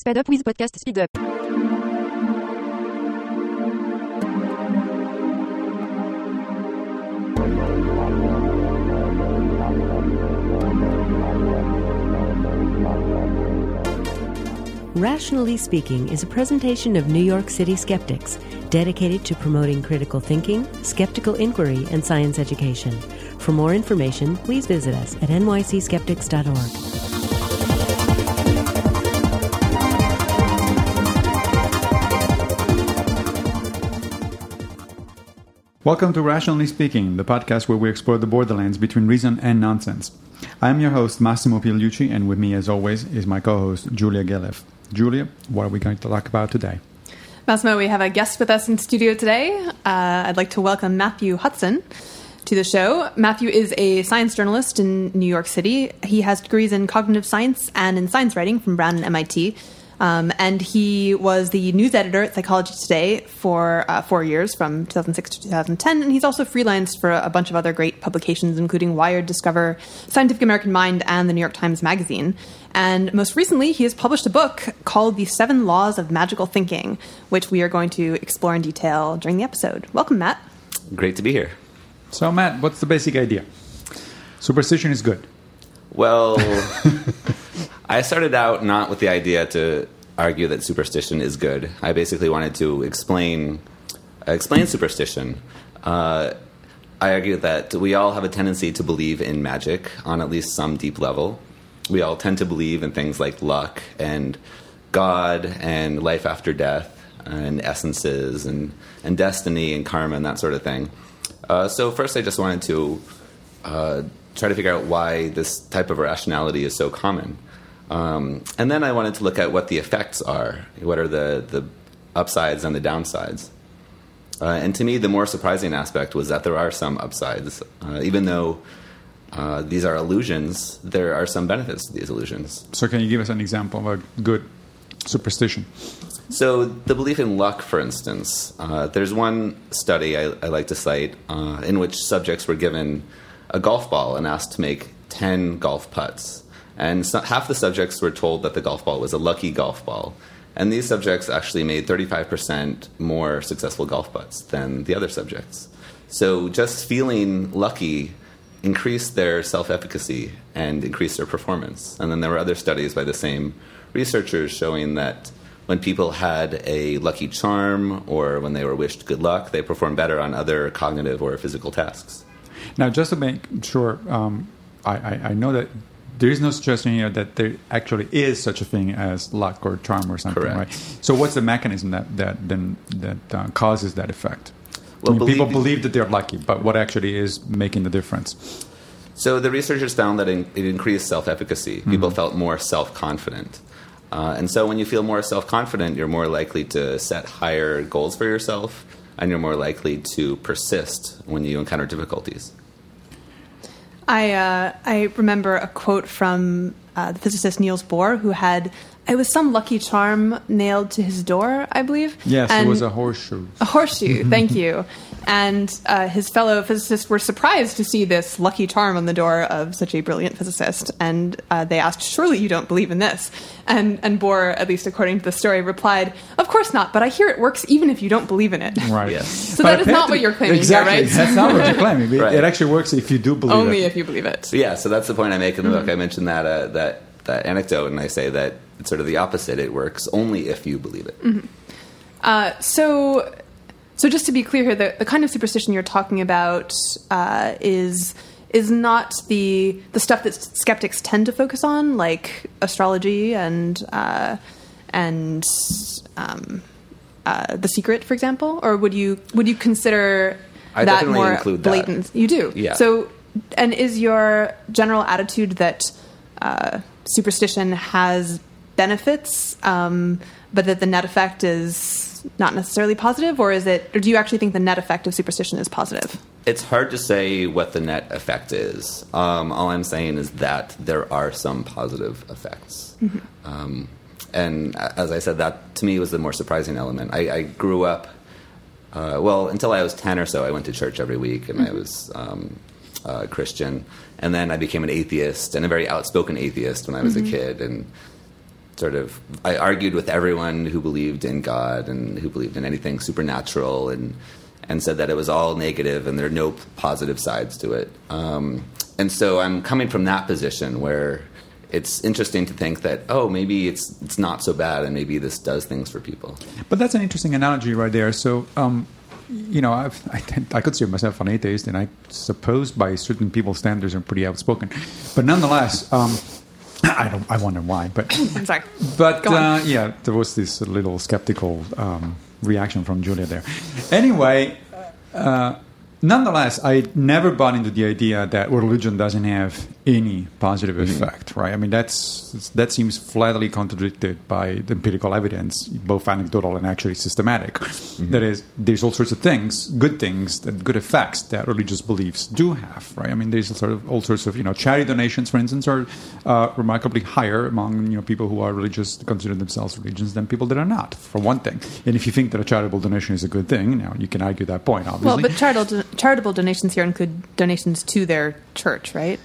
Speed up with podcast Speed up. Rationally Speaking is a presentation of New York City skeptics dedicated to promoting critical thinking, skeptical inquiry, and science education. For more information, please visit us at nycskeptics.org. Welcome to Rationally Speaking, the podcast where we explore the borderlands between reason and nonsense. I am your host, Massimo Pigliucci, and with me, as always, is my co host, Julia Galef. Julia, what are we going to talk about today? Massimo, we have a guest with us in studio today. Uh, I'd like to welcome Matthew Hutson to the show. Matthew is a science journalist in New York City. He has degrees in cognitive science and in science writing from Brown and MIT. Um, and he was the news editor at Psychology Today for uh, four years, from 2006 to 2010. And he's also freelanced for a bunch of other great publications, including Wired, Discover, Scientific American Mind, and the New York Times Magazine. And most recently, he has published a book called The Seven Laws of Magical Thinking, which we are going to explore in detail during the episode. Welcome, Matt. Great to be here. So, Matt, what's the basic idea? Superstition is good. Well, I started out not with the idea to argue that superstition is good. I basically wanted to explain explain superstition. Uh, I argue that we all have a tendency to believe in magic on at least some deep level. We all tend to believe in things like luck and God and life after death and essences and, and destiny and karma and that sort of thing. Uh, so, first, I just wanted to uh, try to figure out why this type of rationality is so common. Um, and then I wanted to look at what the effects are. What are the, the upsides and the downsides? Uh, and to me, the more surprising aspect was that there are some upsides. Uh, even though uh, these are illusions, there are some benefits to these illusions. So, can you give us an example of a good superstition? So, the belief in luck, for instance, uh, there's one study I, I like to cite uh, in which subjects were given a golf ball and asked to make 10 golf putts. And so, half the subjects were told that the golf ball was a lucky golf ball. And these subjects actually made 35% more successful golf putts than the other subjects. So, just feeling lucky increased their self efficacy and increased their performance. And then there were other studies by the same researchers showing that when people had a lucky charm or when they were wished good luck, they performed better on other cognitive or physical tasks. Now, just to make sure, um, I, I, I, know that there is no suggestion here that there actually is such a thing as luck or charm or something, Correct. right? So, what's the mechanism that that then that uh, causes that effect? Well, I mean, people believe- believe that they're lucky, but what actually is making the difference? So the researchers found that it increased self-efficacy. People felt more self-confident. Uh, and so when you feel more self-confident, you're more likely to set higher goals for yourself, and you're more likely to persist when you encounter difficulties. I uh, I remember a quote from uh, the physicist Niels Bohr, who had it was some lucky charm nailed to his door, I believe. Yes, it was a horseshoe. a horseshoe. thank you. And uh, his fellow physicists were surprised to see this lucky charm on the door of such a brilliant physicist, and uh, they asked, "Surely you don't believe in this?" And and Bohr, at least according to the story, replied, "Of course not, but I hear it works even if you don't believe in it." Right. Yes. So that is not what you're claiming here, exactly. right? That's not what you're claiming. It, Right. it actually works if you do believe Only it. if you believe it. Yeah, so that's the point I make in the book. I mentioned that uh, that that anecdote, and I say that it's sort of the opposite. It works only if you believe it. Uh, so, so just to be clear here, the, the kind of superstition you're talking about uh, is is not the the stuff that skeptics tend to focus on, like astrology and uh, and um, uh, the secret, for example. Or would you would you consider I that more include that. blatant? You do, Yeah. So, and is your general attitude that uh, superstition has benefits, um, but that the net effect is not necessarily positive, or is it? Or do you actually think the net effect of superstition is positive? It's hard to say what the net effect is. Um, all I'm saying is that there are some positive effects. Um, and as I said, that to me was the more surprising element. I, I grew up, uh, well, until I was 10 or so, I went to church every week and I was um, uh, Christian. And then I became an atheist and a very outspoken atheist when I was a kid. And sort of I argued with everyone who believed in God and who believed in anything supernatural and and said that it was all negative and there are no positive sides to it. Um, and so I'm coming from that position where it's interesting to think that oh maybe it's it's not so bad and maybe this does things for people. But that's an interesting analogy right there. So. Um, you know, I've, I, I consider myself an atheist, and I suppose by certain people's standards, I'm pretty outspoken. But nonetheless, um, I don't. I wonder why, but I'm sorry. But uh, yeah, there was this little skeptical um, reaction from Julia there. Anyway, uh, nonetheless, I never bought into the idea that religion doesn't have any positive Mm-hmm. effect, right? I mean, that's that seems flatly contradicted by the empirical evidence, both anecdotal and actually systematic. Mm-hmm. That is, there's all sorts of things, good things, that good effects that religious beliefs do have, right? I mean, there's sort of all sorts of you know charity donations, for instance, are uh, remarkably higher among you know people who are religious, consider themselves religious than people that are not, for one thing. And if you think that a charitable donation is a good thing, you now you can argue that point, obviously. Well, but charitable charitable donations here include donations to their church, right?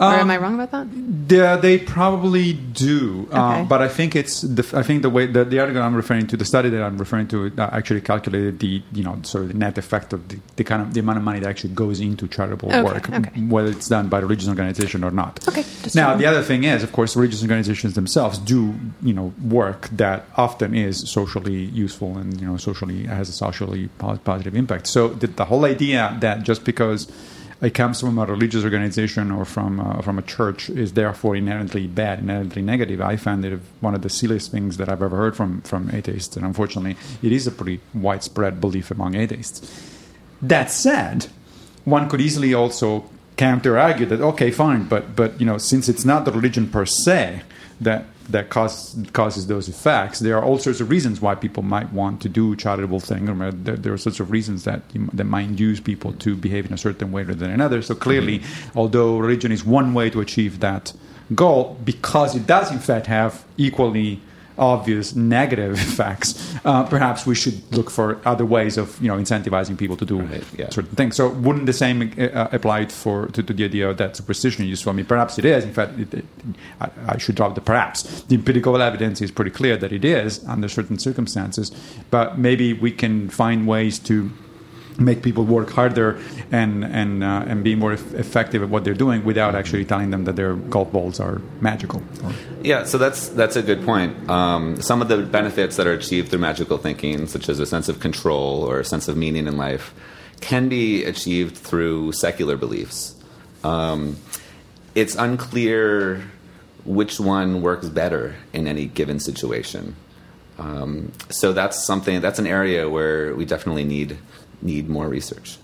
Or am I wrong about that? Yeah, they probably do, uh, Okay. but I think it's the, I think the way the, the article I'm referring to, the study that I'm referring to, uh, actually calculated the you know sort of the net effect of the, the kind of the amount of money that actually goes into charitable Okay, work, okay. whether it's done by a religious organization or not. Okay, Now the other thing is, of course, religious organizations themselves do you know work that often is socially useful and you know socially has a socially positive impact. So the, the whole idea that just because it comes from a religious organization or from uh, from a church is therefore inherently bad, inherently negative. I find it one of the silliest things that I've ever heard from from atheists, and unfortunately, it is a pretty widespread belief among atheists. That said, one could easily also counter argue that okay, fine, but but you know, since it's not the religion per se that that causes causes those effects, there are all sorts of reasons why people might want to do charitable things, or there, there are sorts of reasons that that might induce people to behave in a certain way rather than another. So clearly, although religion is one way to achieve that goal, because it does in fact have equally obvious negative effects, uh, perhaps we should look for other ways of you know incentivizing people to do Right, yeah. certain things. So wouldn't the same uh, apply for to, to the idea that superstition is useful? I mean, perhaps it is. In fact, it, it, I, I should drop the perhaps. The empirical evidence is pretty clear that it is under certain circumstances, but maybe we can find ways to make people work harder and and uh, and be more eff- effective at what they're doing without actually telling them that their golf balls are magical. Or, Yeah, so that's that's a good point. Um, some of the benefits that are achieved through magical thinking, such as a sense of control or a sense of meaning in life, can be achieved through secular beliefs. Um, it's unclear which one works better in any given situation. Um, so that's something that's an area where we definitely need need more research.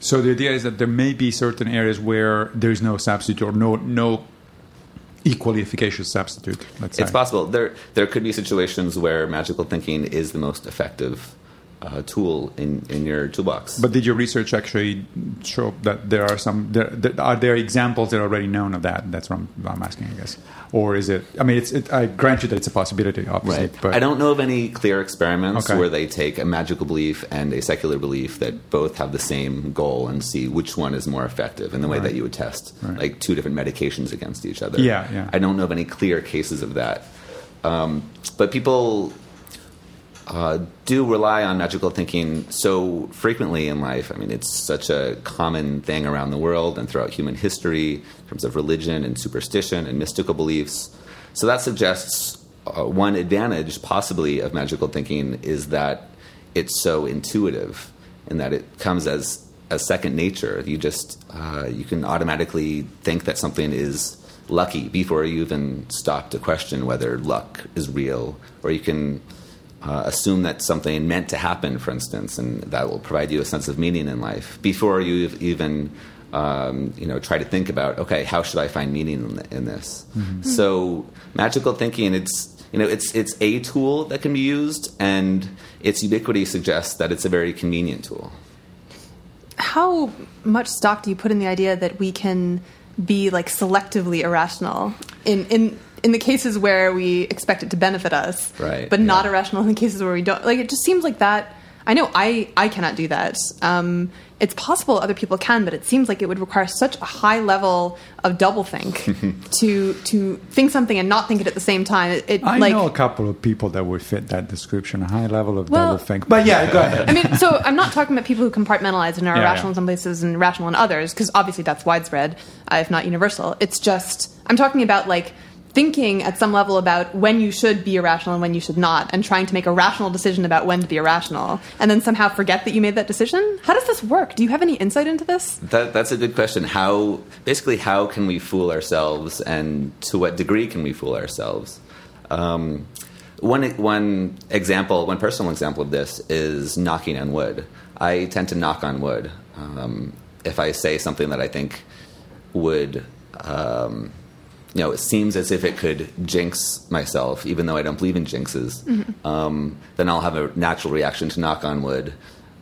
So the idea is that there may be certain areas where there is no substitute or no no equally efficacious substitute. Let's say It's possible. There there could be situations where magical thinking is the most effective uh, tool in, in your toolbox. But did your research actually show that there are some? There, there, are there examples that are already known of that? That's what I'm, I'm asking, I guess. Or is it? I mean, it's. It, I grant you that it's a possibility, obviously. Right. But I don't know of any clear experiments Okay. where they take a magical belief and a secular belief that both have the same goal and see which one is more effective in the way Right. that you would test Right. like two different medications against each other. Yeah, yeah. I don't know of any clear cases of that. Um, but people uh, do rely on magical thinking so frequently in life. I mean, it's such a common thing around the world and throughout human history in terms of religion and superstition and mystical beliefs. So that suggests uh, one advantage, possibly, of magical thinking is that it's so intuitive and that it comes as a second nature. You just uh, you can automatically think that something is lucky before you even stop to question whether luck is real, or you can uh, assume that something meant to happen, for instance, and that will provide you a sense of meaning in life before you even um, you know try to think about okay, how should I find meaning in, in this? So magical thinking, it's you know it's it's a tool that can be used, and its ubiquity suggests that it's a very convenient tool. How much stock do you put in the idea that we can be like selectively irrational in in in the cases where we expect it to benefit us, Right, but not yeah. irrational in the cases where we don't? Like it just seems like that. I know I, I cannot do that. Um, it's possible other people can, but it seems like it would require such a high level of doublethink to to think something and not think it at the same time. It, it I like know a couple of people that would fit that description, a high level of Well- double think. But yeah, go ahead. I mean, so I'm not talking about people who compartmentalize and are Yeah, rational yeah. in some places and rational in others, because obviously that's widespread, uh, if not universal. It's just I'm talking about like thinking at some level about when you should be irrational and when you should not, and trying to make a rational decision about when to be irrational, and then somehow forget that you made that decision. How does this work? Do you have any insight into this? That, that's a good question. How basically how can we fool ourselves, and to what degree can we fool ourselves? Um, one one example, one personal example of this is knocking on wood. I tend to knock on wood um, if I say something that I think would. Um, you know, it seems as if it could jinx myself, even though I don't believe in jinxes. Um, then I'll have a natural reaction to knock on wood,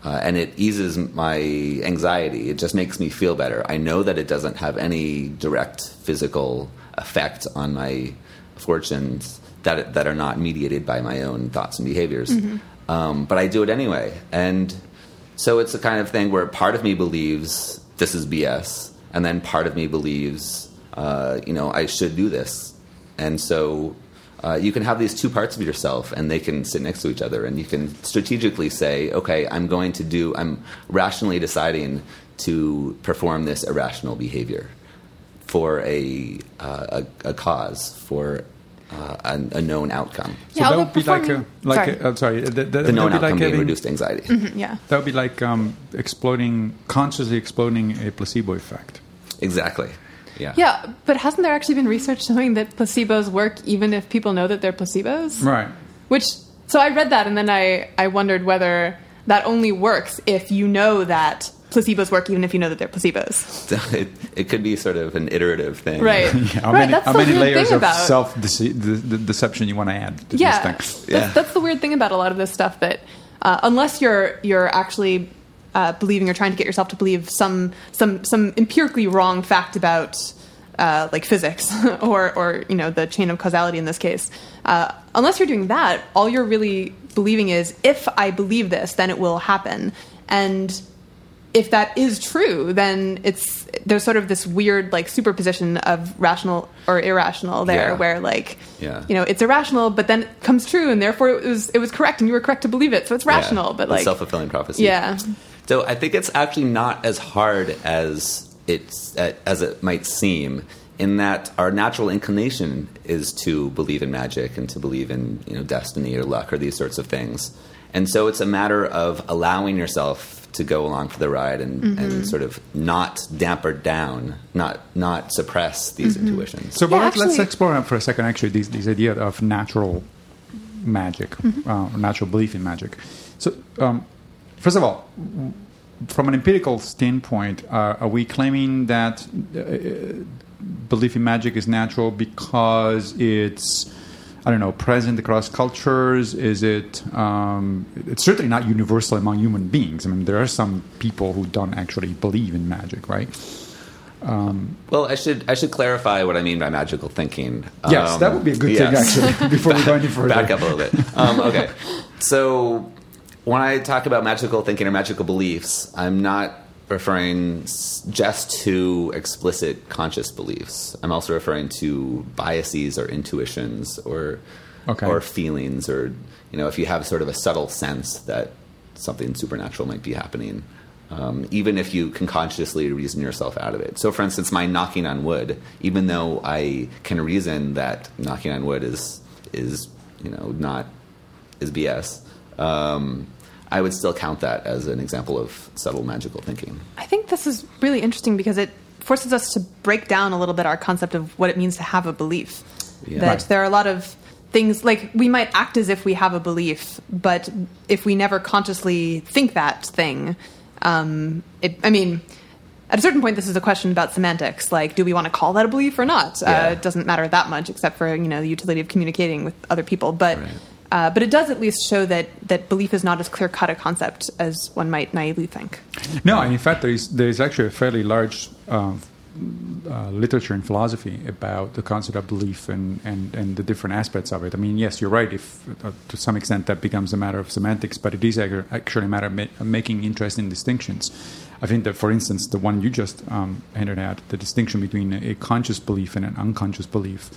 uh, and it eases my anxiety. It just makes me feel better. I know that it doesn't have any direct physical effect on my fortunes that that are not mediated by my own thoughts and behaviors. Um, but I do it anyway, and so it's the kind of thing where part of me believes this is BS, and then part of me believes, uh, you know, I should do this. And so uh, you can have these two parts of yourself, and they can sit next to each other, and you can strategically say, okay, I'm going to do, I'm rationally deciding to perform this irrational behavior for a, uh, a, a cause, for uh, a, a known outcome. So Yeah, that would be like a, like sorry. A, uh, sorry, that, that, The that known be outcome like being having, reduced anxiety. Yeah. that would be like um, exploding, consciously exploding a placebo effect. Exactly. Yeah. Yeah, but hasn't there actually been research showing that placebos work even if people know that they're placebos? Right. Which so I read that and then I I wondered whether that only works if you know that placebos work even if you know that they're placebos. it, it could be sort of an iterative thing. Right. Yeah, how right, many, that's how the many weird layers thing of about self dece- the, the deception you want to add to yeah, this that's, thing? Yeah. that's the weird thing about a lot of this stuff that uh, unless you're you're actually uh, believing or trying to get yourself to believe some some some empirically wrong fact about uh, like physics or or you know the chain of causality in this case, uh, unless you're doing that, all you're really believing is if I believe this, then it will happen, and if that is true, then it's there's sort of this weird like superposition of rational or irrational there, Yeah. where like Yeah. you know it's irrational, but then it comes true, and therefore it was it was correct, and you were correct to believe it, so it's rational. Yeah, but like self-fulfilling prophecy. yeah, So I think it's actually not as hard as it's uh, as it might seem. In that our natural inclination is to believe in magic and to believe in you know destiny or luck or these sorts of things, and so it's a matter of allowing yourself to go along for the ride and, Mm-hmm. and sort of not damper down, not not suppress these Mm-hmm. intuitions. So, but Yeah, let's, let's explore for a second actually this, this idea of natural magic, Mm-hmm. uh, natural belief in magic. So, um, first of all, from an empirical standpoint, uh, are we claiming that uh, belief in magic is natural because it's I don't know, present across cultures? Is it? Um, it's certainly not universal among human beings. I mean, there are some people who don't actually believe in magic, right? Well, I should I should clarify what I mean by magical thinking. Yes, Um, that would be a good yes. thing actually. Before we go any further, back up a little bit. Um, okay, so when I talk about magical thinking or magical beliefs, I'm not referring just to explicit conscious beliefs. I'm also referring to biases or intuitions or Okay. or feelings or you know if you have sort of a subtle sense that something supernatural might be happening. Um, even if you can consciously reason yourself out of it. So, for instance, my knocking on wood, even though I can reason that knocking on wood is is you know not is BS, um, I would still count that as an example of subtle magical thinking. I think this is really interesting because it forces us to break down a little bit our concept of what it means to have a belief. Yeah. That Right. there are a lot of things like we might act as if we have a belief, but if we never consciously think that thing, um, it, I mean, at a certain point, this is a question about semantics. Like, do we want to call that a belief or not? Yeah. Uh, it doesn't matter that much, except for you know the utility of communicating with other people. But Right. Uh, but it does at least show that that belief is not as clear cut a concept as one might naively think. No, and in fact, there is there is actually a fairly large uh, uh, literature and philosophy about the concept of belief and, and, and the different aspects of it. I mean, yes, you're right. If uh, to some extent that becomes a matter of semantics, but it is actually a matter of ma- making interesting distinctions. I think that, for instance, the one you just um, hinted at, the distinction between a conscious belief and an unconscious belief.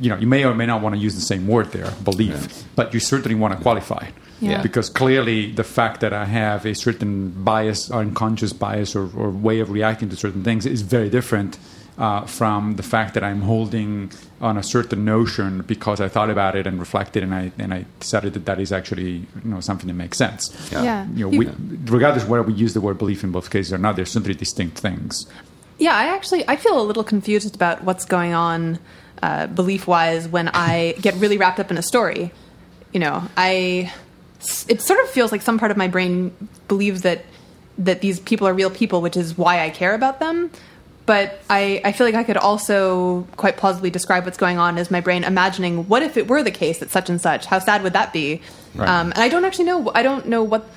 You know, you may or may not want to use the same word there, belief, yeah. but you certainly want to qualify it. Yeah. Because clearly, the fact that I have a certain bias, unconscious bias, or, or way of reacting to certain things is very different uh, from the fact that I'm holding on a certain notion because I thought about it and reflected, and I and I decided that that is actually you know something that makes sense. Yeah. yeah. You know, we, regardless whether we use the word belief in both cases or not, they're simply distinct things. Yeah, I actually I feel a little confused about what's going on uh, belief wise when I get really wrapped up in a story. You know, I it sort of feels like some part of my brain believes that that these people are real people, which is why I care about them. But I, I feel like I could also quite plausibly describe what's going on as my brain imagining what if it were the case that such and such? How sad would that be? Right. Um, and I don't actually know. I don't know what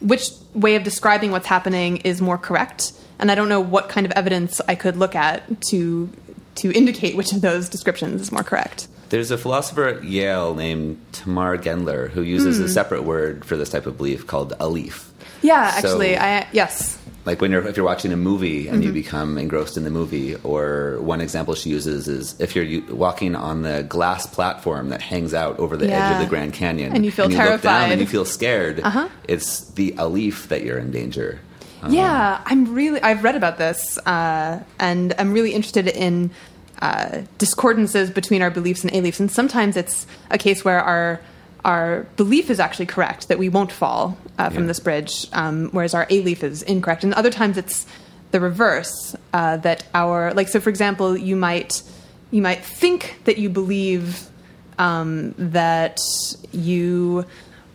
which way of describing what's happening is more correct, and I don't know what kind of evidence I could look at to to indicate which of those descriptions is more correct. There's a philosopher at Yale named Tamar Gendler who uses mm. a hmm. separate word for this type of belief called alief. Yeah, actually, I yes. Like when you're if you're watching a movie and mm-hmm. you become engrossed in the movie, or one example she uses is if you're walking on the glass platform that hangs out over the yeah. edge of the Grand Canyon, and you feel and you terrified, look down and you feel scared. Uh-huh. It's the alief that you're in danger. Um, yeah, I'm really. I've read about this, uh, and I'm really interested in uh, discordances between our beliefs and aliefs. And sometimes it's a case where our our belief is actually correct that we won't fall uh, from yeah. this bridge, um, whereas our alief is incorrect. And other times it's the reverse uh, that our like. So, for example, you might you might think that you believe um, that you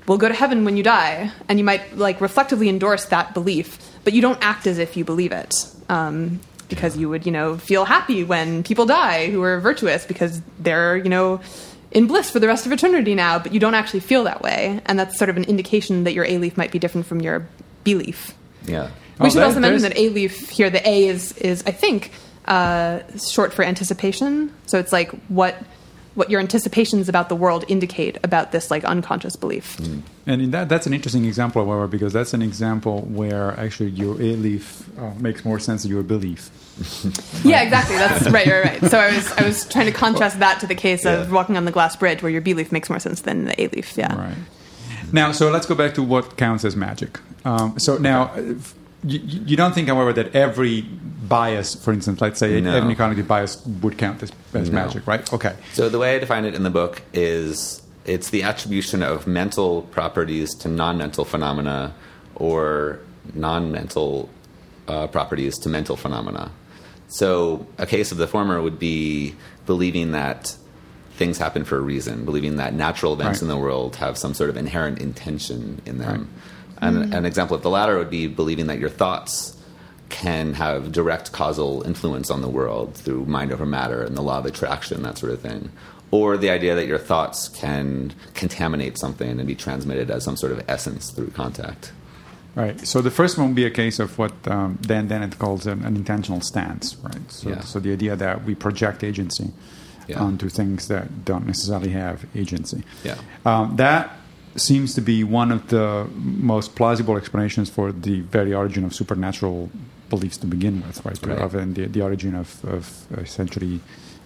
will go to heaven when you die, and you might like reflectively endorse that belief, but you don't act as if you believe it. Um, because you would, you know, feel happy when people die who are virtuous because they're, you know, in bliss for the rest of eternity now, but you don't actually feel that way. And that's sort of an indication that your alief might be different from your belief. Yeah. We oh, should also mention that alief here, the A is, is I think, uh, short for anticipation. So it's like what what your anticipations about the world indicate about this like unconscious belief. Mm. And that, that's an interesting example, however, because that's an example where actually your alief uh, makes more sense than your belief. yeah, exactly. That's right, right, right. So I was I was trying to contrast that to the case yeah. of walking on the glass bridge, where your b belief makes more sense than the alief. Yeah. Right. Now, so let's go back to what counts as magic. Um, so now. You, you, don't think, however, that every bias, for instance, let's say no. every cognitive bias would count as, as no. magic, right? Okay. So the way I define it in the book is it's the attribution of mental properties to non-mental phenomena or non-mental uh, properties to mental phenomena. So a case of the former would be believing that things happen for a reason, believing that natural events right. in the world have some sort of inherent intention in them. Right. And mm-hmm. an example of the latter would be believing that your thoughts can have direct causal influence on the world through mind over matter and the law of attraction, that sort of thing. Or the idea that your thoughts can contaminate something and be transmitted as some sort of essence through contact. Right. So the first one would be a case of what um, Dan Dennett calls an, an, intentional stance, right? So, yeah. so the idea that we project agency yeah. onto things that don't necessarily have agency. Yeah. Um, that seems to be one of the most plausible explanations for the very origin of supernatural beliefs to begin with, right? right. Of, and the, the origin of, of essentially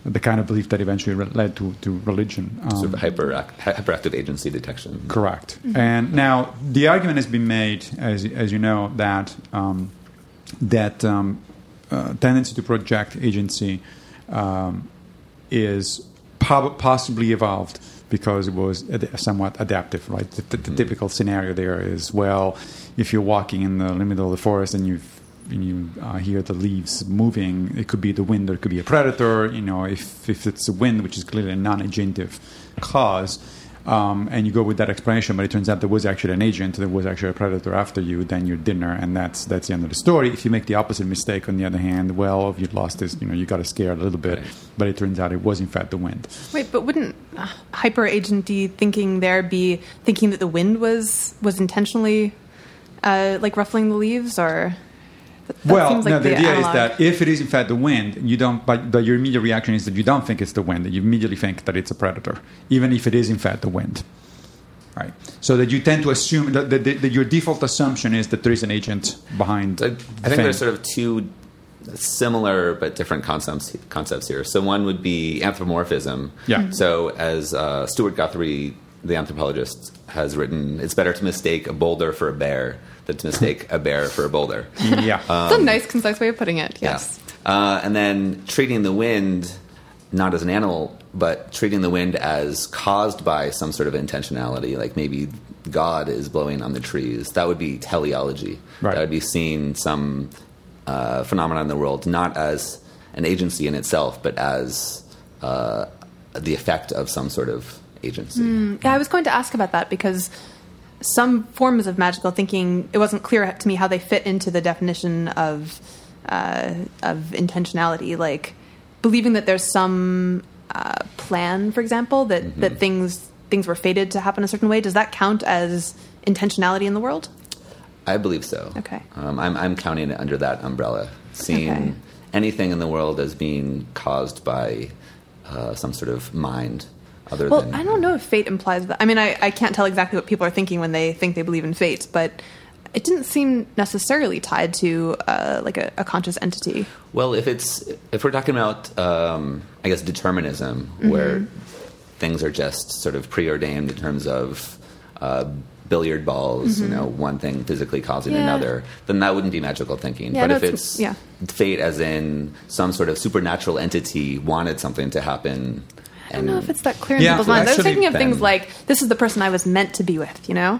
the kind of belief that eventually led to, to religion. Um, sort of hyper, hyperactive agency detection. Correct. Mm-hmm. And now the argument has been made, as, as you know, that that that um, uh, tendency to project agency um, is possibly evolved because it was somewhat adaptive, right? The, the, the mm-hmm. typical scenario there is well, if you're walking in the middle of the forest and you you uh, hear the leaves moving, it could be the wind or it could be a predator. You know, if if it's the wind, which is clearly a non-agentive cause, um, and you go with that explanation, but it turns out there was actually an agent, there was actually a predator after you, then you're dinner, and that's that's the end of the story. If you make the opposite mistake, on the other hand, well, if you lost this, you know, you got scared a little bit, right. but it turns out it was in fact the wind. Wait, but wouldn't uh, hyper agenty thinking there be thinking that the wind was was intentionally uh, like ruffling the leaves, or? That well, seems like no, the, idea analog. is that if it is in fact the wind, you don't. But, but your immediate reaction is that you don't think it's the wind. That you immediately think that it's a predator, even if it is in fact the wind. Right. So that you tend to assume that, that, that your default assumption is that there is an agent behind. I, I think thing. there's sort of two similar but different concepts concepts here. So one would be anthropomorphism. Yeah. Mhm. So as uh, Stewart Guthrie, the anthropologist, has written, it's better to mistake a boulder for a bear than to mistake a bear for a boulder. yeah. That's a nice, concise way of putting it. Yes. Yeah. Uh, and then treating the wind not as an animal, but treating the wind as caused by some sort of intentionality, like maybe God is blowing on the trees. That would be teleology. Right. That would be seeing some uh, phenomenon in the world not as an agency in itself, but as uh, the effect of some sort of agency. Yeah, I was going to ask about that because some forms of magical thinking, it wasn't clear to me how they fit into the definition of uh, of intentionality. Like believing that there's some uh, plan, for example, that that things things were fated to happen a certain way. Does that count as intentionality in the world? I believe so. Okay. Um, I'm, I'm counting it under that umbrella, seeing Okay. anything in the world as being caused by uh, some sort of mind other Well, than. I don't know if fate implies that. I mean, I, I can't tell exactly what people are thinking when they think they believe in fate, but it didn't seem necessarily tied to uh, like a, a conscious entity. Well, if it's if we're talking about, um, I guess, determinism, where things are just sort of preordained in terms of uh, billiard balls, you know, one thing physically causing Yeah. another, then that wouldn't be magical thinking. Yeah, but no, if it's- it's yeah. fate, as in some sort of supernatural entity wanted something to happen, I don't know if it's that clear in Yeah, people's minds. I was thinking of things like, "This is the person I was meant to be with." You know,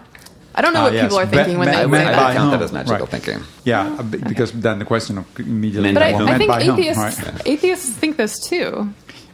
I don't know Ah, what yes. people are Be- thinking when they I say would, meant I that. by count that as magical Right. thinking. yeah, uh, b- because then the question of immediately. But By I. I meant think by whom, atheists right? atheists think this too.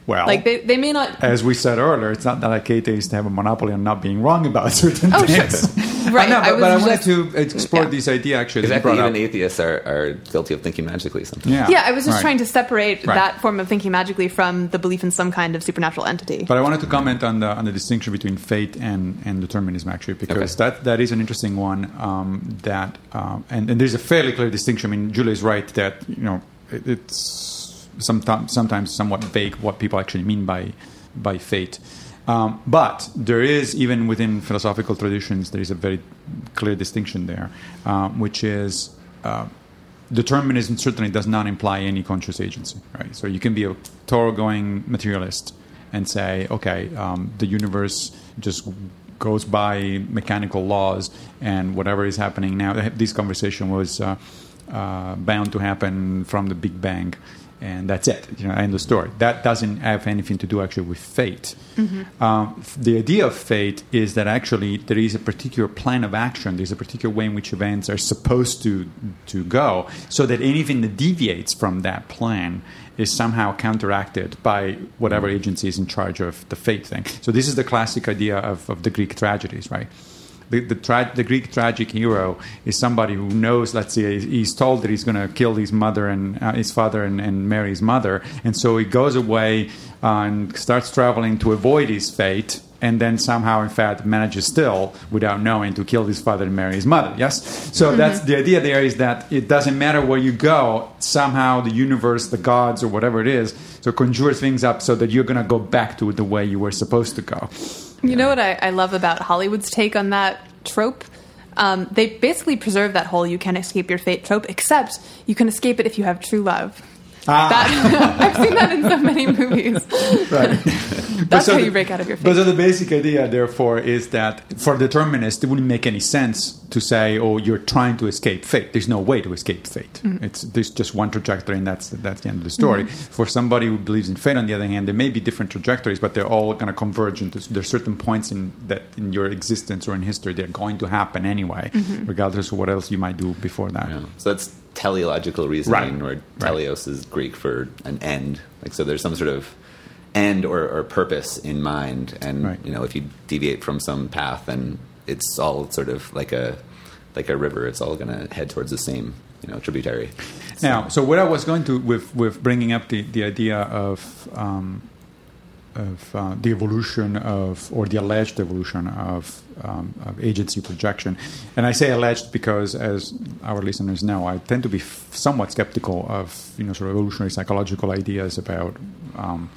Well, Like they, they may not. as we said earlier, it's not that like atheists have a monopoly on not being wrong about certain Oh, sure. things. Right, I know, I but, but I wanted to explore yeah. this idea actually. that Exactly. Even up. atheists are, are guilty of thinking magically sometimes. Yeah, Yeah, I was just right. trying to separate Right. that form of thinking magically from the belief in some kind of supernatural entity. But I wanted to comment on the on the distinction between fate and, and determinism actually because Okay. that, that is an interesting one. Um, that um, and, and there's a fairly clear distinction. I mean, Julia is right that you know it, it's sometimes sometimes somewhat vague what people actually mean by by fate. Um, but there is even within philosophical traditions there is a very clear distinction there, um, which is. Uh, determinism certainly does not imply any conscious agency, right? So you can be a thoroughgoing materialist and say, okay, um, the universe just goes by mechanical laws, and whatever is happening now, this conversation was uh, uh, bound to happen from the Big Bang. And that's it. You know, end of story. That doesn't have anything to do actually with fate. Um, the idea of fate is that actually there is a particular plan of action. There's a particular way in which events are supposed to to go, so that anything that deviates from that plan is somehow counteracted by whatever agency is in charge of the fate thing. So this is the classic idea of, of the Greek tragedies, right? The, the, tra- the Greek tragic hero is somebody who knows, let's say, he's- told that he's going to kill his mother and uh, his father and, and marry his mother, and so he goes away uh, and starts traveling to avoid his fate, and then somehow, in fact, manages still, without knowing, to kill his father and marry his mother. Yes, so that's the idea. There is that it doesn't matter where you go, somehow the universe, the gods, or whatever it is, so conjure things up so that you're going to go back to the way you were supposed to go. You know what I, I love about Hollywood's take on that trope? Um, they basically preserve that whole "you can't escape your fate" trope, except you can escape it if you have true love. Ah. That, I've seen that in so many movies. Right. That's so how the- you break out of your But so the basic idea, therefore, is that for determinists, it wouldn't make any sense to say, "Oh, you're trying to escape fate." There's no way to escape fate. Mm-hmm. It's there's just one trajectory, and that's that's the end of the story. For somebody who believes in fate, on the other hand, there may be different trajectories, but they're all going to converge into. There's certain points in that in your existence or in history they're going to happen anyway, Mm-hmm. regardless of what else you might do before that. Yeah. So that's teleological reasoning, Right. or teleos is Greek for an end. Like so, there's some sort of end or, or purpose in mind, and Right. you know, if you deviate from some path, then it's all sort of like a like a river. It's all going to head towards the same you know tributary. Now, so what I was going to with with bringing up the the idea of um, of uh, the evolution of, or the alleged evolution of, um, of, agency projection. And I say alleged because, as our listeners know, I tend to be f- somewhat skeptical of you know sort of evolutionary psychological ideas about. Um,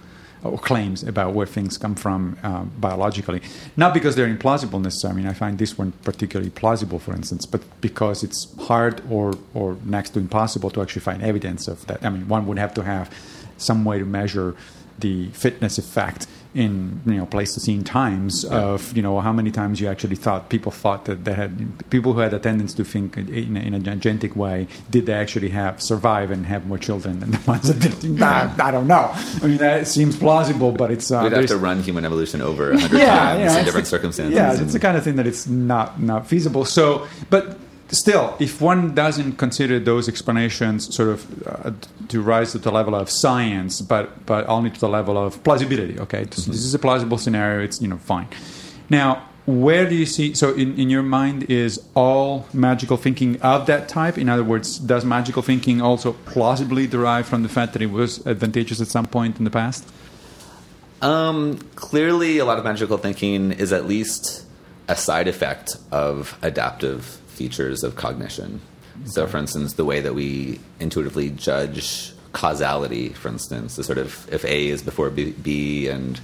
or claims about where things come from uh, biologically. Not because they're implausible necessarily. I mean, I find this one particularly plausible, for instance, but because it's hard or, or next to impossible to actually find evidence of that. I mean, one would have to have some way to measure the fitness effect in you know Pleistocene times yeah. of you know how many times you actually thought people thought that they had people who had a tendency to think in a, in a gigantic way did they actually have survive and have more children than the ones that did not I don't know. I mean that seems plausible but it's uh, we'd have to run human evolution over a hundred yeah, times yeah, in different circumstances yeah it's the kind of thing that it's not not feasible. So but still, if one doesn't consider those explanations sort of uh, to rise to the level of science, but but only to the level of plausibility, okay, mm-hmm. this is a plausible scenario. It's you know fine. Now, where do you see? So, in, in your mind, is all magical thinking of that type? In other words, does magical thinking also plausibly derive from the fact that it was advantageous at some point in the past? Um, clearly, a lot of magical thinking is at least a side effect of adaptive features of cognition. Okay. So, for instance, the way that we intuitively judge causality, for instance, the sort of if A is before B, B and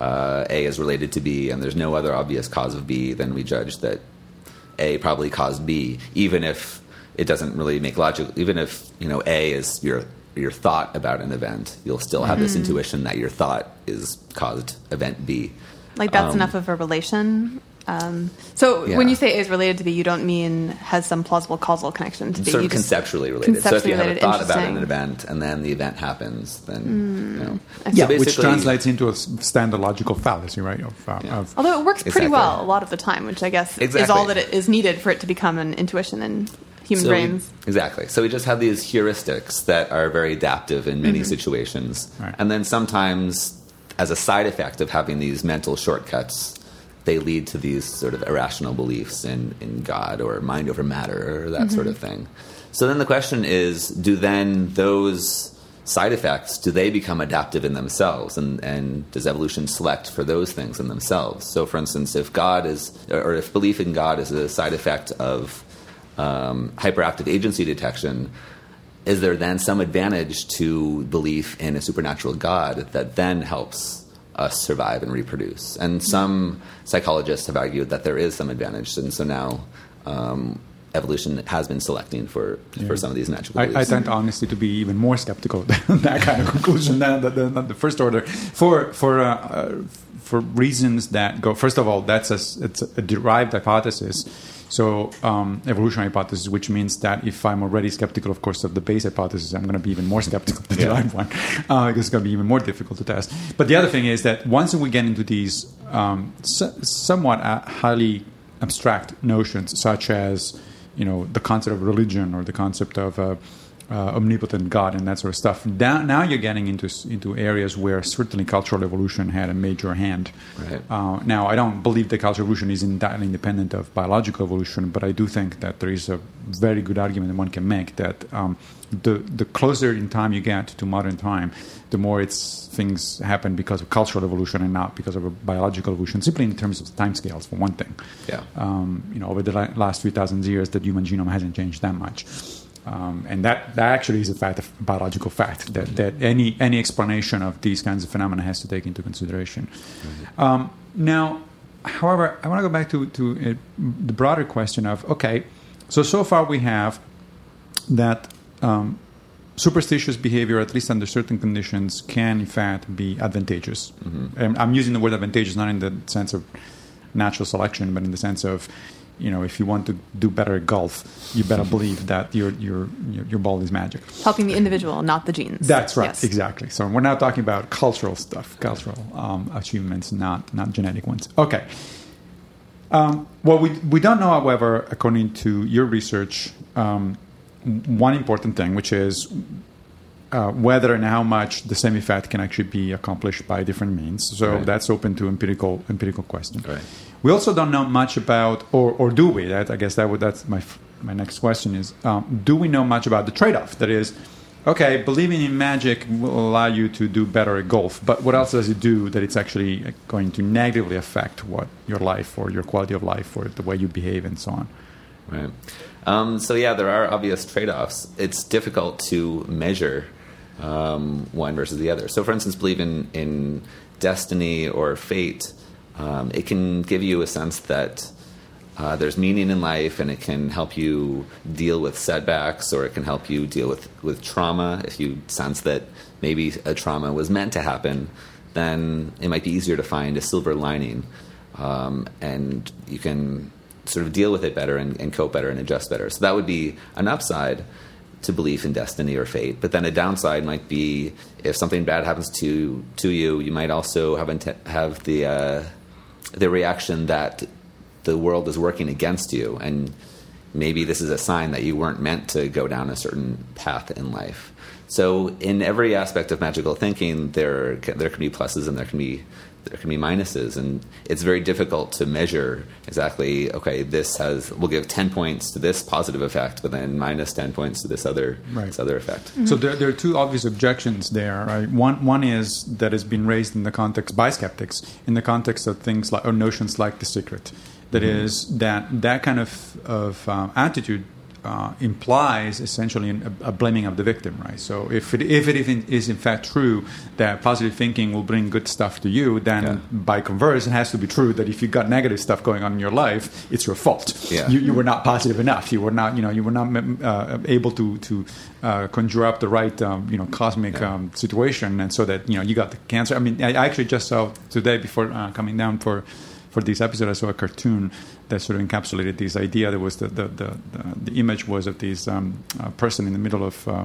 uh, A is related to B, and there's no other obvious cause of B, then we judge that A probably caused B, even if it doesn't really make logic. Even if you know A is your your thought about an event, you'll still have mm-hmm. this intuition that your thought is caused event B. Like that's um, enough of a relation um, so yeah. when you say is related to B, you don't mean has some plausible causal connection to B. Sort of conceptually related. Conceptually so if you have a thought about an event and then the event happens, then mm, you know. Yeah, so which translates into a standard logical fallacy, right? Of, uh, yeah. of Although it works pretty exactly. well a lot of the time, which I guess exactly. is all that it is needed for it to become an intuition in human so brains. We, exactly. So we just have these heuristics that are very adaptive in many mm-hmm. situations, right. and then sometimes as a side effect of having these mental shortcuts they lead to these sort of irrational beliefs in, in God or mind over matter or that mm-hmm. sort of thing. So then the question is do then those side effects do they become adaptive in themselves and, and does evolution select for those things in themselves so for instance if god is or if belief in god is a side effect of um, hyperactive agency detection is there then some advantage to belief in a supernatural god that then helps us survive and reproduce. And some psychologists have argued that there is some advantage, and so now um, evolution has been selecting for, yeah. for some of these natural. I, I, tend honestly to be even more skeptical than that kind of conclusion than, than the first order for for uh, uh, for reasons that go. First of all, that's a, it's a derived hypothesis so um, evolutionary hypothesis, which means that if I'm already skeptical, of course, of the base hypothesis, I'm going to be even more skeptical of the derived one uh, because it's going to be even more difficult to test. But the other thing is that once we get into these um, so, somewhat uh, highly abstract notions, such as you know the concept of religion or the concept of uh, uh, omnipotent God and that sort of stuff. Now, now, you're getting into into areas where certainly cultural evolution had a major hand. Right. Uh, now, I don't believe that cultural evolution is entirely independent of biological evolution, but I do think that there is a very good argument that one can make that um, the the closer in time you get to modern time, the more it's things happen because of cultural evolution and not because of a biological evolution. Simply in terms of the timescales, for one thing. Yeah. Um, you know, over the last three thousand years, the human genome hasn't changed that much. Um, and that, that actually is a fact, a biological fact that, that any any explanation of these kinds of phenomena has to take into consideration. Mm-hmm. Um, now, however, I want to go back to to uh, the broader question of okay, so so far we have that um, superstitious behavior, at least under certain conditions, can in fact be advantageous. Mm-hmm. And I'm using the word advantageous not in the sense of natural selection, but in the sense of you know, if you want to do better at golf, you better believe that your your your ball is magic. Helping the individual, not the genes. That's right, yes. exactly. So we're now talking about cultural stuff, cultural um, achievements, not not genetic ones. Okay. Um, well, we we don't know, however, according to your research, um, one important thing, which is uh, whether and how much the same effect can actually be accomplished by different means. So right. that's open to empirical empirical question. Right. We also don't know much about, or, or do we? That I guess that would, that's my my next question is: um, Do we know much about the trade-off? That is, okay, believing in magic will allow you to do better at golf, but what else does it do that it's actually going to negatively affect what your life or your quality of life or the way you behave and so on? Right. Um, so yeah, there are obvious trade-offs. It's difficult to measure um, one versus the other. So, for instance, believe in in destiny or fate. Um, it can give you a sense that uh, there's meaning in life, and it can help you deal with setbacks, or it can help you deal with with trauma. If you sense that maybe a trauma was meant to happen, then it might be easier to find a silver lining, um, and you can sort of deal with it better and, and cope better and adjust better. So that would be an upside to belief in destiny or fate. But then a downside might be if something bad happens to to you, you might also have have the uh, the reaction that the world is working against you, and maybe this is a sign that you weren't meant to go down a certain path in life. So, in every aspect of magical thinking, there there can be pluses and there can be there can be minuses, and it's very difficult to measure exactly. Okay, this has we'll give ten points to this positive effect, but then minus ten points to this other Right. this other effect. So there, there are two obvious objections there. Right? One, one is that has been raised in the context by skeptics in the context of things like or notions like the secret. That is that that kind of of um, attitude uh, implies essentially a, a blaming of the victim, right? So if it, if it is in fact true that positive thinking will bring good stuff to you, then Yeah. by converse, it has to be true that if you got negative stuff going on in your life, it's your fault. Yeah. You, you were not positive enough. You were not, you know, you were not uh, able to to uh, conjure up the right, um, you know, cosmic Yeah. um, situation, and so that you know you got the cancer. I mean, I I actually just saw today before uh, coming down for for this episode, I saw a cartoon that sort of encapsulated this idea. There was the the the, the, the image was of this um, uh, person in the middle of uh,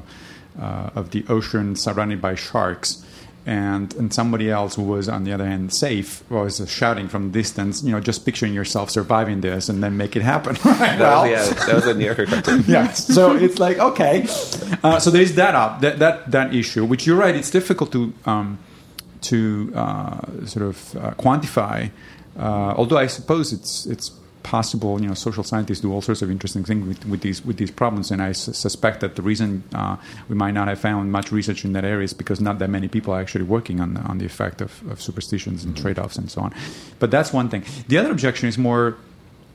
uh, of the ocean, surrounded by sharks. And, and somebody else who was on the other hand safe was shouting from distance, you know, just picturing yourself surviving this and then make it happen. Right? That Well, was, yeah, that was a New Yorker cartoon. yes. So it's like okay. Uh, so there's that up that that that issue, which you're right. It's difficult to um, to uh, sort of uh, quantify. Uh, although I suppose it's it's possible. You know, social scientists do all sorts of interesting things with, with these with these problems, and I su- suspect that the reason uh, we might not have found much research in that area is because not that many people are actually working on the, on the effect of, of superstitions and trade-offs and so on. But that's one thing. The other objection is more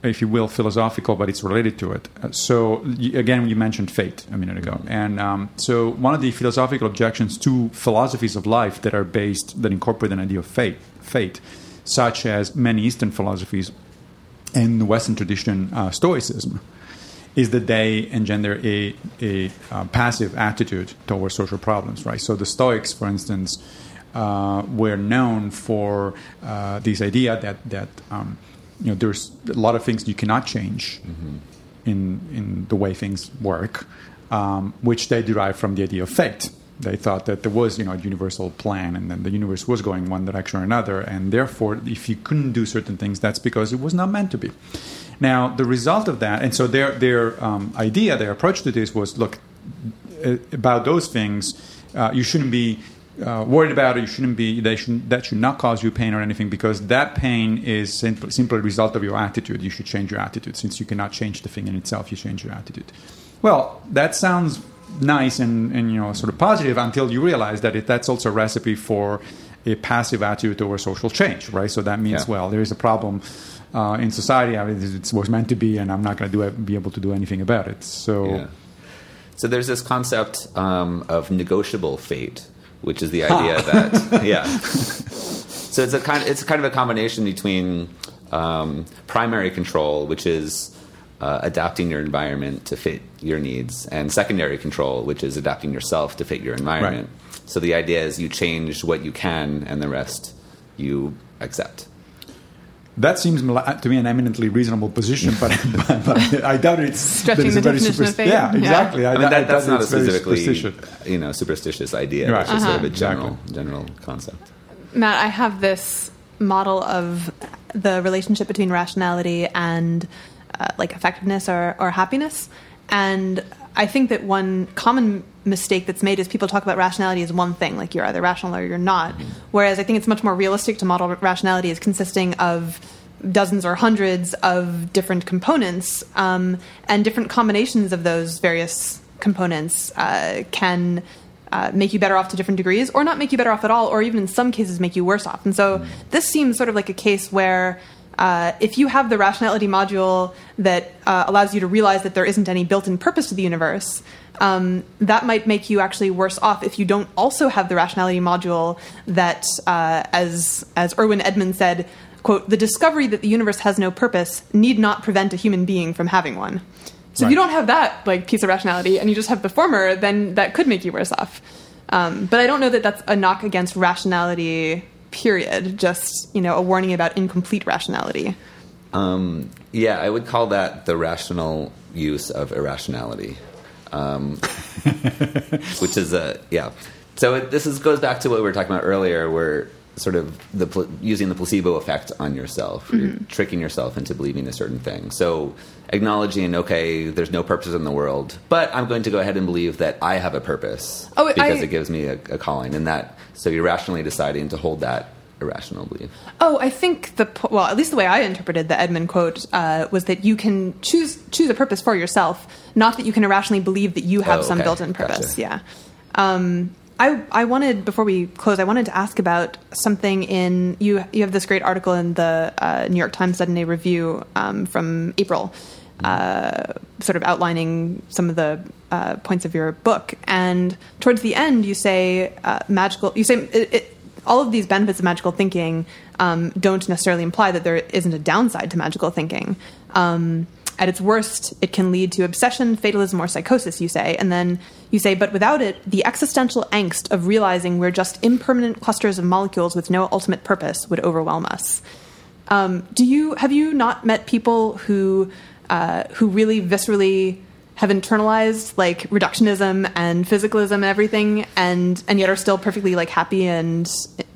if you will, philosophical, but it's related to it. Uh, So, again, you mentioned fate a minute ago. And um, so, one of the philosophical objections to philosophies of life that are based, that incorporate an idea of fate, fate such as many Eastern philosophies and the Western tradition, uh, Stoicism, is that they engender a, a uh, passive attitude towards social problems, right? So the Stoics, for instance, uh, were known for uh, this idea that that um, you know there's a lot of things you cannot change in in the way things work, um, which they derive from the idea of fate. They thought that there was, you know, a universal plan, and then the universe was going one direction or another, and therefore, if you couldn't do certain things, that's because it was not meant to be. Now, the result of that, and so their their um, idea, their approach to this was, look, uh, about those things, uh, you shouldn't be uh, worried about it. You shouldn't be. They should, that should not cause you pain or anything because that pain is simply, simply a result of your attitude. You should change your attitude. Since you cannot change the thing in itself, you change your attitude. Well, that sounds nice and, and you know sort of positive until you realize that it, that's also a recipe for a passive attitude towards social change, right? So that means Yeah. well, there is a problem. Uh, in society, I mean, it was meant to be, and I'm not going to be able to do anything about it. So, Yeah. So there's this concept um, of negotiable fate, which is the idea that yeah. So it's a kind it's kind of a combination between um, primary control, which is uh, adapting your environment to fit your needs, and secondary control, which is adapting yourself to fit your environment. So the idea is you change what you can, and the rest you accept. That seems to me an eminently reasonable position, but, but, but I doubt it's Stretching it's the a very definition of superst- fate. Yeah, Yeah. exactly. I mean, doubt- that, that's not a it's very specifically superstitious. you know superstitious idea. Right. It's just sort of a Uh-huh. general Exactly. general concept. Matt, I have this model of the relationship between rationality and uh, like effectiveness or, or happiness. And I think that one common mistake that's made is people talk about rationality as one thing, like you're either rational or you're not. Whereas I think it's much more realistic to model rationality as consisting of dozens or hundreds of different components, um, and different combinations of those various components uh, can uh, make you better off to different degrees, or not make you better off at all, or even in some cases make you worse off. And so this seems sort of like a case where uh, if you have the rationality module that uh, allows you to realize that there isn't any built-in purpose to the universe, um, that might make you actually worse off if you don't also have the rationality module that, uh, as as Irwin Edman said, quote, the discovery that the universe has no purpose need not prevent a human being from having one. So if you don't have that like piece of rationality and you just have the former, then that could make you worse off. Um, but I don't know that that's a knock against rationality. Period. Just you know a warning about incomplete rationality. Um, yeah, I would call that the rational use of irrationality, um, which is a yeah. So it, this is goes back to what we were talking about earlier, where sort of the pl- using the placebo effect on yourself, you're tricking yourself into believing a certain thing. So acknowledging, okay, there's no purpose in the world, but I'm going to go ahead and believe that I have a purpose Oh, I- because it gives me a, a calling, and that so you're rationally deciding to hold that irrational belief. Oh, I think the well, at least the way I interpreted the Edman quote uh, was that you can choose choose a purpose for yourself, not that you can irrationally believe that you have Oh, some built-in purpose. Gotcha. Yeah. Um, I I wanted before we close, I wanted to ask about something in you. You have this great article in the uh, New York Times Saturday Review um, from April. Uh, sort of outlining some of the uh, points of your book, and towards the end, you say uh, magical. You say it, it, all of these benefits of magical thinking um, don't necessarily imply that there isn't a downside to magical thinking. Um, at its worst, it can lead to obsession, fatalism, or psychosis, you say. And then you say, but without it, the existential angst of realizing we're just impermanent clusters of molecules with no ultimate purpose would overwhelm us. Um, do you have you not met people who uh, who really viscerally have internalized like reductionism and physicalism and everything, and and yet are still perfectly like happy and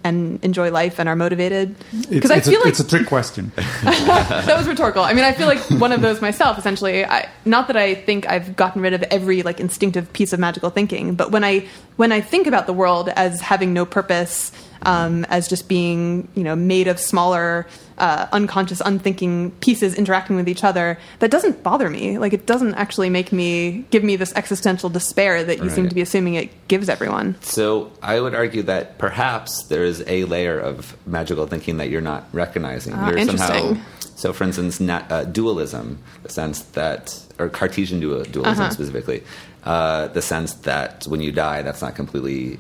and enjoy life and are motivated? because I it's a, feel like it's a trick question. that was rhetorical. I mean, I feel like one of those myself. Essentially, I, not that I think I've gotten rid of every like instinctive piece of magical thinking, but when I when I think about the world as having no purpose, um, as just being you know made of smaller, uh, unconscious, unthinking pieces interacting with each other, that doesn't bother me. Like it doesn't actually make me give me this existential despair that you seem to be assuming it gives everyone. So I would argue that perhaps there is a layer of magical thinking that you're not recognizing. Ah, you're interesting. so, for instance, na uh, dualism, the sense that, or Cartesian dual, dualism Uh-huh. specifically, uh, the sense that when you die, that's not completely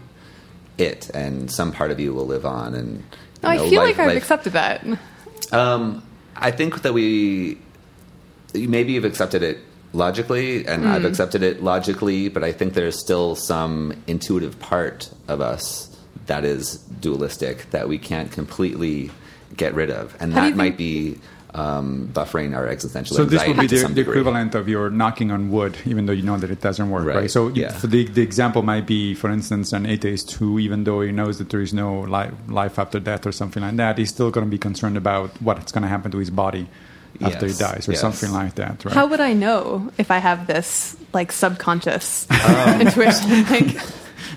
it, and some part of you will live on. And No, I feel life- like I've life- accepted that. um, I think that we maybe you've accepted it logically, and I've accepted it logically, but I think there's still some intuitive part of us that is dualistic that we can't completely get rid of, and How that might be um, buffering our existential So this would be the, the equivalent of your knocking on wood, even though you know that it doesn't work, right? Right, So yeah. for the the example might be, for instance, an atheist who, even though he knows that there is no life, life after death or something like that, he's still going to be concerned about what's going to happen to his body after Yes, he dies or yes. something like that, right? How would I know if I have this like subconscious Um. intuition? Like,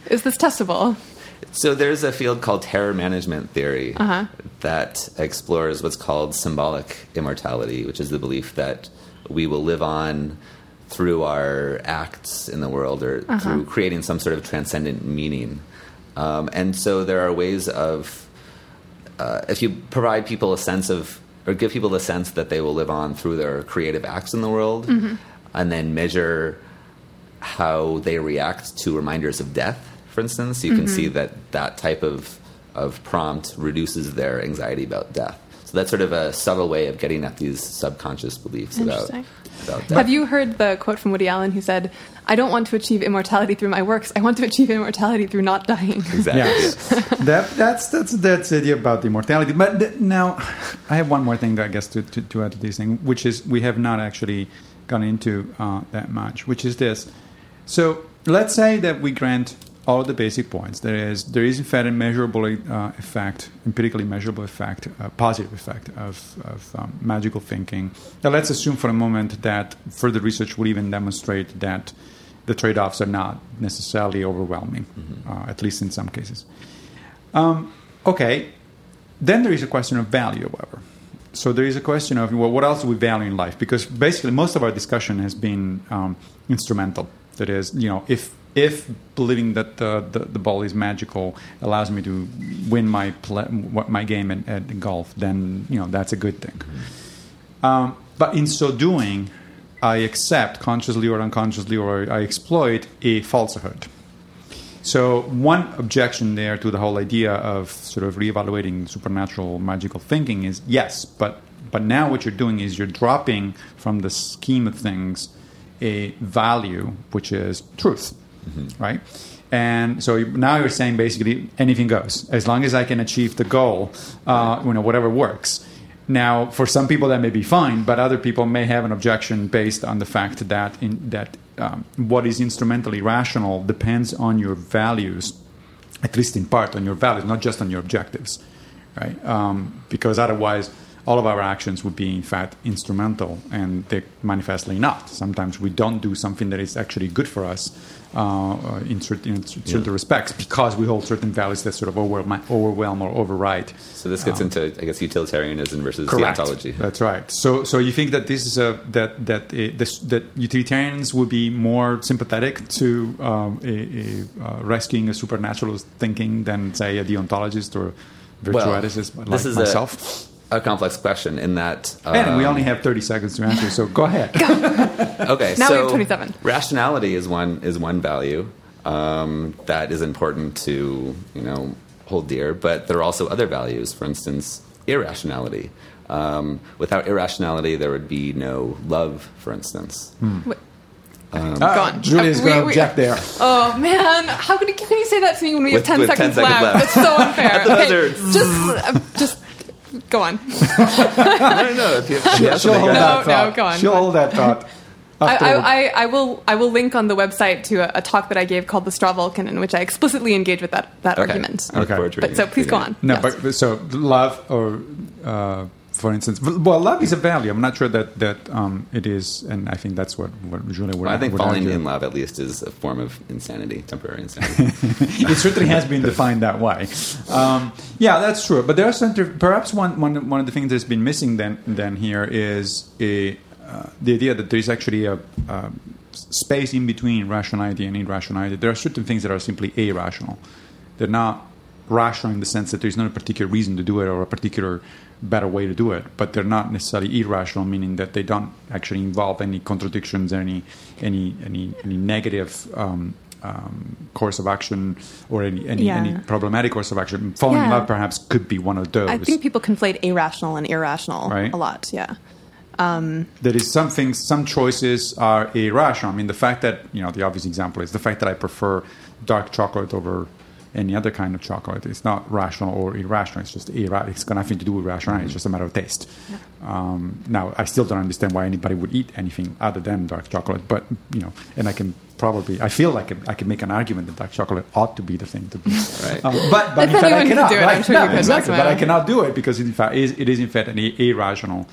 is this testable? So there's a field called terror management theory Uh-huh. that explores what's called symbolic immortality, which is the belief that we will live on through our acts in the world or Uh-huh. through creating some sort of transcendent meaning. Um, and so there are ways of, uh, if you provide people a sense of, or give people the sense that they will live on through their creative acts in the world, Mm-hmm. and then measure how they react to reminders of death, for instance, you can see Mm-hmm. that that type of, of prompt reduces their anxiety about death. So that's sort of a subtle way of getting at these subconscious beliefs about, about death. Have you heard the quote from Woody Allen who said, I don't want to achieve immortality through my works. I want to achieve immortality through not dying. Exactly. Yes, that, that's that's that's the idea about immortality. But th- now, I have one more thing, I guess, to, to, to add to this thing, which is we have not actually gone into uh, that much, which is this. So let's say that we grant all the basic points. There is there is in fact a measurable uh, effect, empirically measurable effect, a positive effect of, of um, magical thinking. Now let's assume for a moment that further research would even demonstrate that the trade-offs are not necessarily overwhelming, uh, at least in some cases. Um, okay, then there is a question of value, however. So there is a question of well, what else do we value in life? Because basically, most of our discussion has been um, instrumental. That is, you know, if if believing that the, the, the ball is magical allows me to win my play, my game at, at golf, then you know that's a good thing. Um, but in so doing, I accept consciously or unconsciously, or I exploit a falsehood. So one objection there to the whole idea of sort of reevaluating supernatural magical thinking is yes, but but now what you're doing is you're dropping from the scheme of things a value which is truth, mm-hmm. right? And so now you're saying basically anything goes as long as I can achieve the goal, uh, you know, whatever works. Now, for some people that may be fine, but other people may have an objection based on the fact that in, that um, what is instrumentally rational depends on your values, at least in part on your values, not just on your objectives, right? Um, because otherwise, all of our actions would be in fact instrumental, and they're manifestly not. Sometimes we don't do something that is actually good for us uh, in certain, in certain yeah. respects because we hold certain values that sort of overwhelm, overwhelm or override. So this gets um, into, I guess, utilitarianism versus correct. deontology. That's right. So, so you think that this is a that that uh, this, that utilitarians would be more sympathetic to um, a, a, uh, rescuing a supernatural thinking than say a deontologist or virtue ethicist well, like myself? A, a complex question in that. Um, and we only have 30 seconds to answer, so go ahead. okay, now so we have 27. Rationality is one is one value um, that is important to you know hold dear, but there are also other values. For instance, irrationality. Um, without irrationality, there would be no love. For instance. Hmm. Um, Go on. Julia's uh, going to object there. Oh man, how can you, can you say that to me when we have 10 seconds, 10 seconds left? left? That's so unfair. okay, just uh, just Go on. no, no, If you, she'll, she'll hold that thought. No, go on. She'll hold that thought. I, I, I, will I will link on the website to a, a, talk that I gave called the Straw Vulcan in which I explicitly engage with that, that okay. argument. Okay. But, so please go on. No, yes. but so love or uh, for instance, well, love is a value. I'm not sure that that um, it is, and I think that's what what Julia would. Well, I think would falling argue. in love at least is a form of insanity, temporary insanity. it certainly has been defined that way. Um, yeah, that's true. But there are some, perhaps one, one one of the things that's been missing then then here is a uh, the idea that there is actually a, a space in between rationality and irrationality. There are certain things that are simply arational. They're not rational in the sense that there's not a particular reason to do it or a particular better way to do it, but they're not necessarily arational, meaning that they don't actually involve any contradictions, any any any any negative um, um, course of action or any any, yeah. any, problematic course of action. Falling yeah. in love, perhaps, could be one of those. I think people conflate irrational and irrational right? a lot. Yeah. Um, there is some things, some choices are irrational. I mean, the fact that you know the obvious example is the fact that I prefer dark chocolate over any other kind of chocolate. It's not rational or irrational. It's just arational. It's got nothing to do with rationality. It's just a matter of taste. Yeah. Um, now, I still don't understand why anybody would eat anything other than dark chocolate. But you know, and I can probably, I feel like I can make an argument that dark chocolate ought to be the thing to be. right. Um, but but in fact, I cannot. Right? Sure no, exactly. But I cannot do it because in fact, it is, it in fact an irrational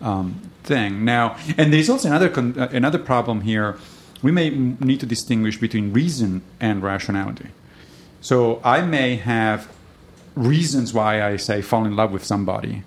um, thing. Now, and there is also another con- uh, another problem here. We may need to distinguish between reason and rationality. So I may have reasons why I say fall in love with somebody,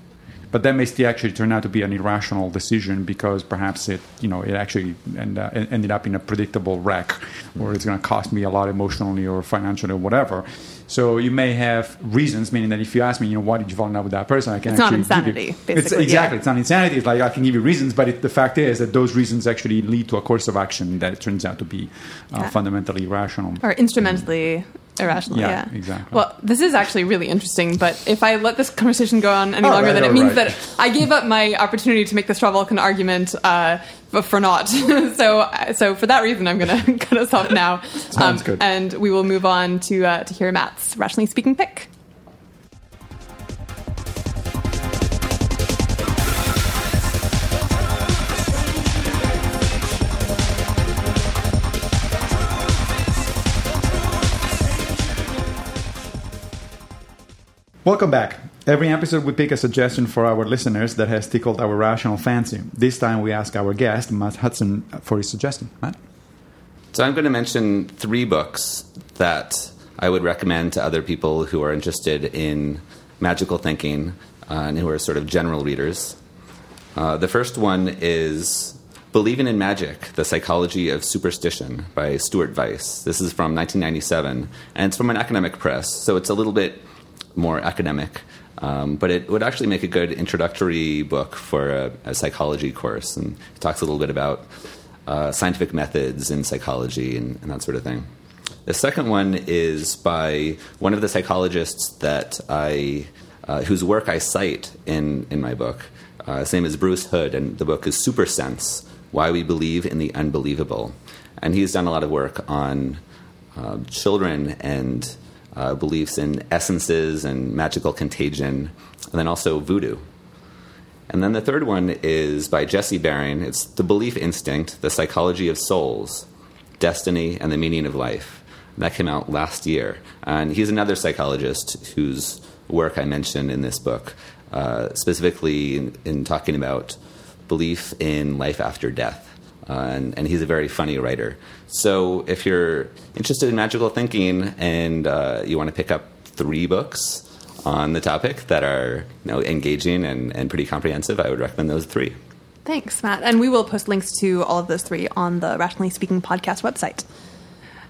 but that may still actually turn out to be an irrational decision because perhaps it, you know, it actually end, uh, ended up in a predictable wreck, or it's going to cost me a lot emotionally or financially or whatever. So you may have reasons, meaning that if you ask me, you know, why did you fall in love with that person, I can it's actually not insanity. Basically, it's, exactly, yeah. it's not insanity. It's like I can give you reasons, but it, the fact is that those reasons actually lead to a course of action that turns out to be uh, yeah. fundamentally irrational or instrumentally irrational. Yeah, yeah, exactly. Well, this is actually really interesting, but if I let this conversation go on any oh, longer, right, then it means right. that I gave up my opportunity to make the straw Vulcan argument uh, for not. so, so for that reason, I'm going to cut us off now. Sounds um, good. And we will move on to uh, to hear Matt's rationally speaking pick. Welcome back. Every episode, we pick a suggestion for our listeners that has tickled our rational fancy. This time, we ask our guest, Matt Hutson, for his suggestion. Matt? So, I'm going to mention three books that I would recommend to other people who are interested in magical thinking uh, and who are sort of general readers. Uh, the first one is Believing in Magic The Psychology of Superstition by Stuart Vyse. This is from 1997, and it's from an academic press, so it's a little bit more academic. Um, but it would actually make a good introductory book for a, a psychology course, and it talks a little bit about uh, scientific methods in psychology and, and, that sort of thing. The second one is by one of the psychologists that I, uh, whose work I cite in, in my book. Uh, his name is Bruce Hood, and the book is Supersense Why We Believe in the Unbelievable. And he's done a lot of work on uh, children and uh, beliefs in essences and magical contagion, and then also voodoo. And then the third one is by Jesse Bering. It's The Belief Instinct, The Psychology of Souls, Destiny, and the Meaning of Life. That came out last year. And he's another psychologist whose work I mentioned in this book, uh, specifically in, in, talking about belief in life after death. Uh, and, and, he's a very funny writer. So if you're interested in magical thinking and uh, you want to pick up three books on the topic that are you know, engaging and, and pretty comprehensive, I would recommend those three. Thanks, Matt. And we will post links to all of those three on the Rationally Speaking podcast website.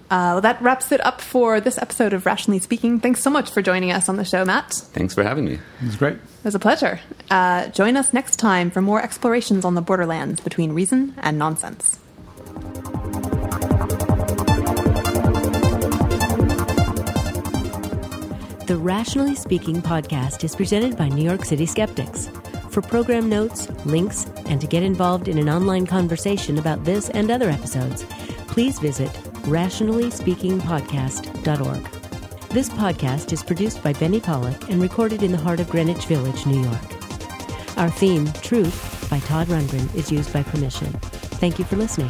Uh, well, that wraps it up for this episode of Rationally Speaking. Thanks so much for joining us on the show, Matt. Thanks for having me. It was great. It was a pleasure. Uh, join us next time for more explorations on the borderlands between reason and nonsense. The Rationally Speaking podcast is presented by New York City Skeptics. For program notes, links, and to get involved in an online conversation about this and other episodes, please visit rationallyspeakingpodcast.org. This podcast is produced by Benny Pollak and recorded in the heart of Greenwich Village, New York. Our theme, Truth, by Todd Rundgren, is used by permission. Thank you for listening.